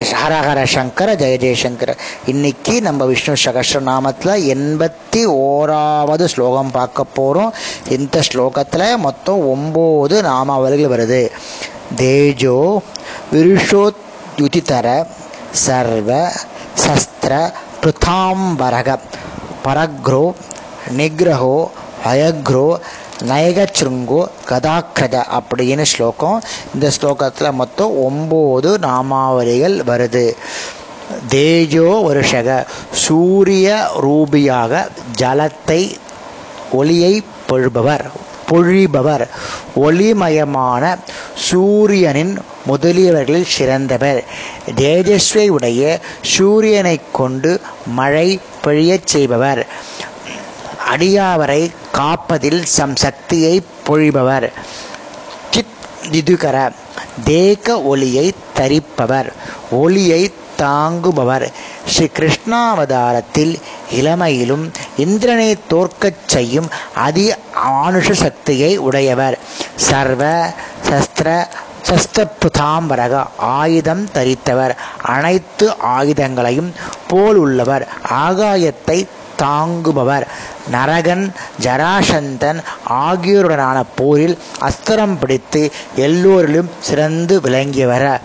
ஹரஹர சங்கர ஜெய ஜெயசங்கர. இன்னைக்கு நம்ம விஷ்ணு சகஸ்ரநாமத்தில் எண்பத்தி ஓராவது ஸ்லோகம் பார்க்க போகிறோம் இந்த ஸ்லோகத்தில் மொத்தம் ஒம்பது நாமாவல்கள் வருது. தேஜோ விருஷோத்யுதிதர சர்வ சஸ்திர பிருதாம்பரக பரக்ரோ நிகிரகோ அயக்ரோ நயகச்ருங்கோ கதாக்கிரத அப்படின்னு ஸ்லோகம். இந்த ஸ்லோகத்தில் மொத்தம் ஒம்பது நாமாவளிகள் வருது. தேஜோ வருஷக சூரிய ரூபியாக ஜலத்தை ஒளியை பொழுபவர் பொழிபவர். ஒளிமயமான சூரியனின் முதலியவர்களில் சிறந்தவர். தேஜஸ்வை உடைய சூரியனை கொண்டு மழை பொழியச் செய்பவர். அடியாவரை காப்பதில் சம் சக்தியை பொழிபவர். சித் திதுகர தேக ஒளியை தரிப்பவர் ஒளியை தாங்குபவர். ஸ்ரீ கிருஷ்ணாவதாரத்தில் இளமையிலும் இந்திரனை தோற்கச் செய்யும் அதி ஆனுஷ சக்தியை உடையவர். சர்வ சஸ்திர சஸ்திரபுதாம்பரக ஆயுதம் தரித்தவர். அனைத்து ஆயுதங்களையும் போல் உள்ளவர் ஆகாயத்தை தாங்குபவர். நரகன் ஜராசந்தன் ஆகியோருடனான போரில் அஸ்திரம் பிடித்து எல்லோரிலும் சிறந்து விளங்கியவர்.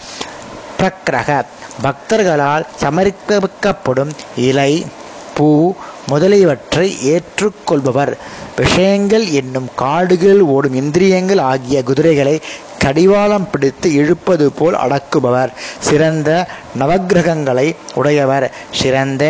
பிரக்ரக பக்தர்களால் சமர்ப்பிக்கப்படும் இலை பூ முதலியவற்றை ஏற்றுக்கொள்பவர். விஷயங்கள் என்னும் காடுகள் ஓடும் இந்திரியங்கள் ஆகிய குதிரைகளை கடிவாளம் பிடித்து இழுப்பது போல் அடக்குபவர். சிறந்த நவகிரகங்களை உடையவர். சிறந்த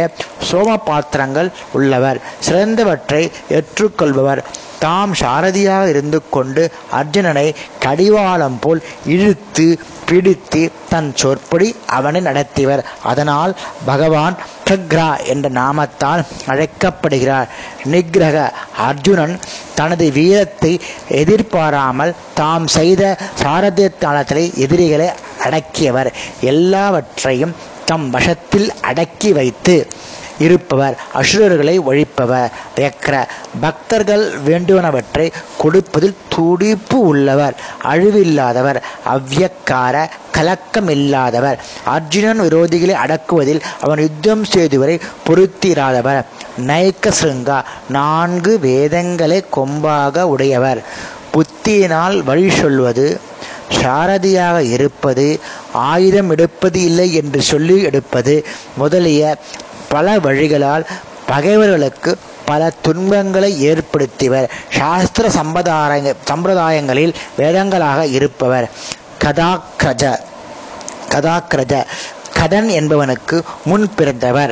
சோம பாத்திரங்கள் உள்ளவர். சிறந்தவற்றை ஏற்றுக்கொள்பவர். தாம் சாரதியாக இருந்து கொண்டு அர்ஜுனனை கடிவாளம் போல் இழுத்து பிடித்து தன் சொற்படி அவனை நடத்திவர் அதனால் பகவான் பிரக்ரா என்ற நாமத்தால் அழைக்கப்படுகிறார். நிகிரக அர்ஜுனன் தனது வீரத்தை எதிர்பாராமல் தாம் செய்த சாரதியத்தாளத்திலே எதிரிகளை அடக்கியவர். எல்லாவற்றையும் தம் வசத்தில் அடக்கி வைத்து இருப்பவர் அசுரர்களை ஒழிப்பவர். வியக்கர பக்தர்கள் வேண்டுவனவற்றை கொடுப்பதில் துடிப்பு உள்ளவர் அழிவில்லாதவர் அவ்வியக்கார கலக்கமில்லாதவர். அர்ஜுனன் விரோதிகளை அடக்குவதில் அவன் யுத்தம் செய்துவரை பொருத்திராதவர். நயக்க சிருங்கா நான்கு வேதங்களை கொம்பாக உடையவர். புத்தியினால் வழி சொல்வது சாரதியாக இருப்பது ஆயுதம் எடுப்பது இல்லை என்று சொல்லி எடுப்பது முதலிய பல வழிகளால் பகைவர்களுக்கு பல துன்பங்களை ஏற்படுத்தியவர். சாஸ்திர சம்பிரதாய சம்பிரதாயங்களில் வேதங்களாக இருப்பவர். கதாக்கிரஜ கதாக்கிரஜ கடன் என்பவனுக்கு முன் பிறந்தவர்.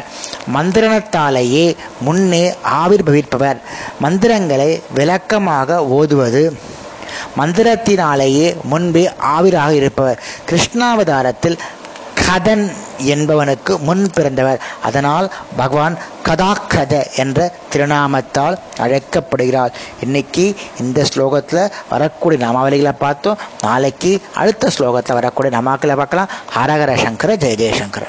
மந்திரணத்தாலேயே முன்னே ஆவிர்பவிப்பவர் மந்திரங்களை விளக்கமாக ஓதுவது. மந்திரத்தினாலேயே முன்பே ஆவிராக இருப்பவர். கிருஷ்ணாவதாரத்தில் கதன் என்பவனுக்கு முன் பிறந்தவர். அதனால் பகவான் கதாக்கத என்ற திருநாமத்தால் அழைக்கப்படுகிறார். இன்னைக்கு இந்த ஸ்லோகத்தில் வரக்கூடிய நாமாவளிகளை பார்த்தோம். நாளைக்கு அடுத்த ஸ்லோகத்தில் வரக்கூடிய நாமாக்களை பார்க்கலாம். ஹரஹர சங்கர ஜெய ஜெயசங்கர